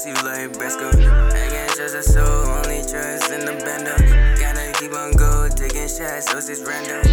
See you like Bresco. I can't trust a soul, only trust in the bando. Gotta keep on go, taking shots, so it's random.